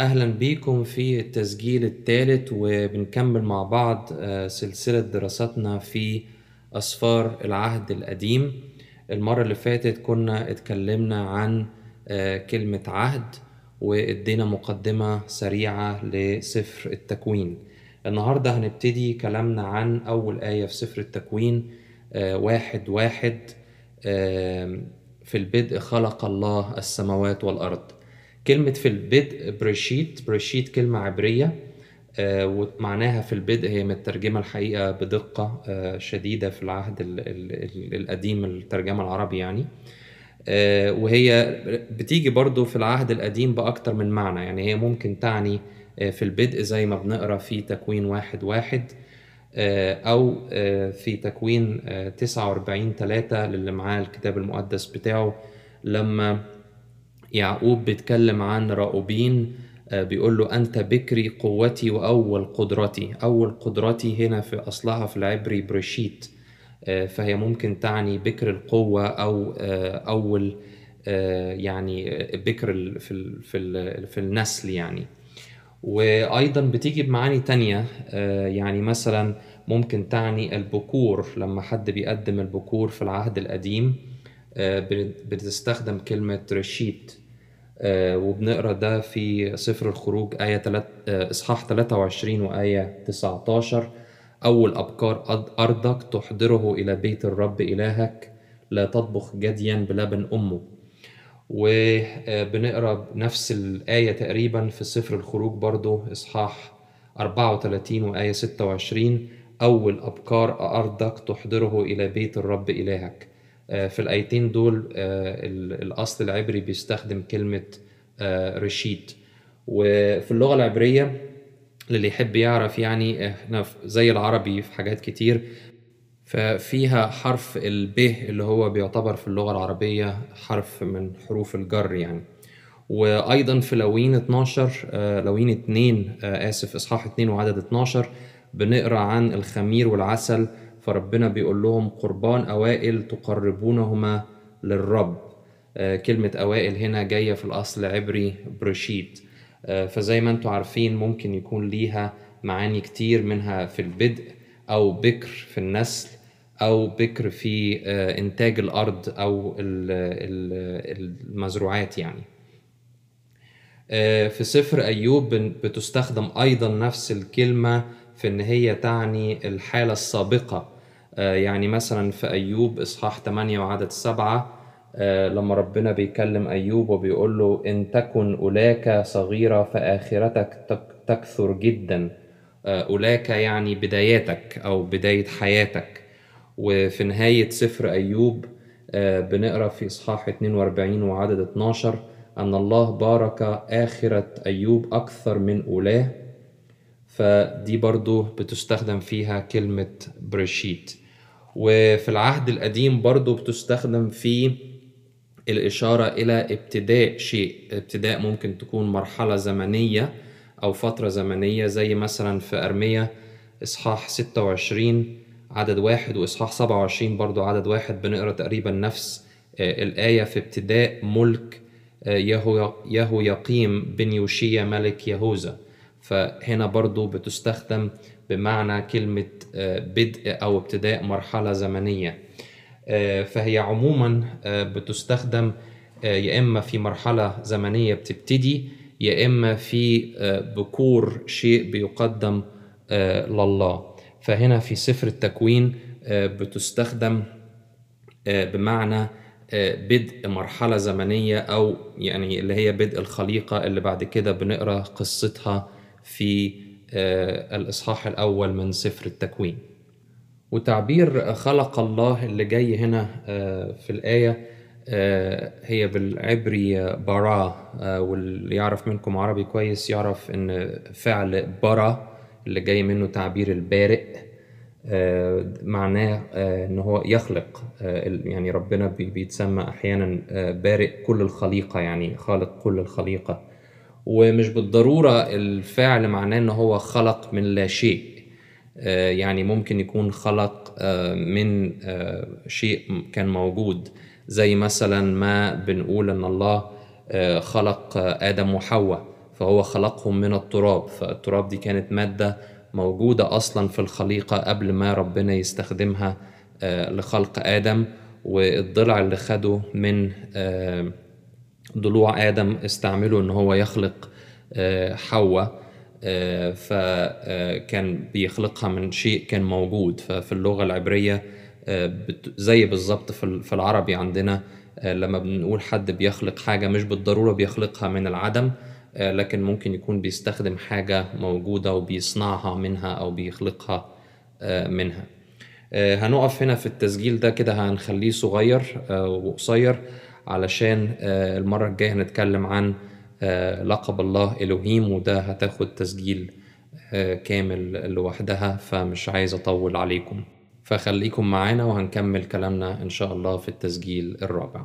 أهلا بيكم في التسجيل الثالث وبنكمل مع بعض آه، سلسلة دراستنا في أسفار العهد القديم. المرة اللي فاتت كنا اتكلمنا عن آه، كلمة عهد وادينا مقدمة سريعة لسفر التكوين. النهاردة هنبتدي كلامنا عن أول آية في سفر التكوين آه، واحد واحد في البدء خلق الله السماوات والأرض. كلمة في البدء בראשית בראשית كلمة عبرية آه، ومعناها في البدء هي مترجمة الحقيقة بدقة آه، شديدة في العهد ال- ال- ال- القديم الترجمة العربي يعني. آه، وهي بتيجي برضو في العهد القديم بأكتر من معنى يعني هي ممكن تعني في البدء زي ما بنقرأ في تكوين واحد واحد أو في تكوين آه، 49 3 للي معاه الكتاب المقدس بتاعه لما يعقوب بيتكلم عن راؤوبين آه، بيقول له أنت بكري قوتي وأول قدرتي. أول قدرتي هنا في أصلها في العبري بريشيت آه، فهي ممكن تعني بكر القوة أو آه، أول يعني بكر في في في النسل يعني. وأيضا بتيجي بمعاني تانية يعني مثلا ممكن تعني البكور. لما حد بيقدم البكور في العهد القديم بت- بتستخدم كلمة رشيد آه، وبنقرأ ده في سفر الخروج آية تلات آه، إصحاح 23 وآية 19 أول أبكار أرض- أرضك تحضره إلى بيت الرب إلهك لا تطبخ جديا بلبن أمه. وبنقرا نفس الآية تقريبا في سفر الخروج برضو إصحاح 34 وآية 26 أول أبكار أرضك تحضره إلى بيت الرب إلهك. آه، في الآيتين دول آه، ال- الأصل العبري بيستخدم كلمة آه، رشيد. وفي اللغة العبرية للي يحب يعرف يعني إحنا زي العربي في حاجات كتير ففيها حرف الب اللي هو بيعتبر في اللغة العربية حرف من حروف الجر يعني. وأيضا في لوين 12 آه، لوين 2 آه، آسف إصحاح 2 وعدد 12 بنقرأ عن الخمير والعسل فربنا بيقول لهم قربان أوائل تقربونهما للرب. آه، كلمة أوائل هنا جاية في الأصل العبري برشيد. آه، فزي ما أنتم عارفين ممكن يكون ليها معاني كتير منها في البدء أو بكر في النسل أو بكر في آه، إنتاج الأرض أو ال- ال- المزروعات يعني. في سفر أيوب بتستخدم أيضا نفس الكلمة في إن هي تعني الحالة السابقة. يعني مثلا في أيوب إصحاح 8 وعدد 7 آه، لما ربنا بيكلم أيوب وبيقول له إن تكن أولاك صغيرة فآخرتك تك- تكثر جدا آه، أولاك يعني بداياتك أو بداية حياتك. وفي نهاية سفر أيوب آه، بنقرأ في إصحاح 42 وعدد 12 أن الله بارك آخرة أيوب أكثر من أولاه. فدي برضو بتستخدم فيها كلمة بريشيت. وفي العهد القديم برضو بتستخدم في الإشارة إلى ابتداء شيء ابتداء ممكن تكون مرحلة زمنية أو فترة زمنية زي مثلا في أرمية إصحاح 26 عدد واحد وإصحاح 27 برضو عدد واحد بنقرأ تقريبا نفس آه، الآية في ابتداء ملك آه، يهو يهو يقيم بن يوشيا ملك يهوذا. فهنا برضو بتستخدم بمعنى كلمة آه، بدء أو ابتداء مرحلة زمنية. آه، فهي عموما آه، بتستخدم يا إما في مرحلة زمنية بتبتدي يا إما في بكور شيء بيقدم لله. فهنا في سفر التكوين بتستخدم بمعنى بدء مرحلة زمنية أو يعني اللي هي بدء الخليقة اللي بعد كده بنقرأ قصتها في الإصحاح الأول من سفر التكوين. وتعبير خلق الله اللي جاي هنا آه، في الآية آه، هي بالعبري آه، برا آه، واللي يعرف منكم عربي كويس يعرف إن فعل برا اللي جاي منه تعبير البارئ آه، معناه آه، إن هو يخلق آه، يعني ربنا بي- بيتسمى أحيانا آه، بارئ كل الخليقة يعني خالق كل الخليقة. ومش بالضرورة الفعل معناه إن هو خلق من لا شيء. آه، يعني ممكن يكون خلق آه، من آه، شيء كان موجود. زي مثلا ما بنقول إن الله خلق آدم وحواء فهو خلقهم من التراب. فالتراب دي كانت مادة موجودة أصلا في الخليقة قبل ما ربنا يستخدمها لخلق آدم والضلع اللي خده من ضلوع آدم استعمله إن هو يخلق آه، حواء آه، فكان بيخلقها من شيء كان موجود. ففي اللغة العبرية آه، زي بالظبط في ال- في العربي عندنا آه، لما بنقول حد بيخلق حاجة مش بالضرورة بيخلقها من العدم آه، لكن ممكن يكون بيستخدم حاجة موجودة وبيصنعها منها أو بيخلقها آه، منها. آه، هنقف هنا في التسجيل ده كده هنخليه صغير آه، وقصير. علشان آه، المرة الجاية هنتكلم عن آه، لقب الله إلهيم وده هتاخد تسجيل آه، كامل لوحدها فمش عايز أطول عليكم. فخليكم معانا وهنكمل كلامنا إن شاء الله في التسجيل الرابع.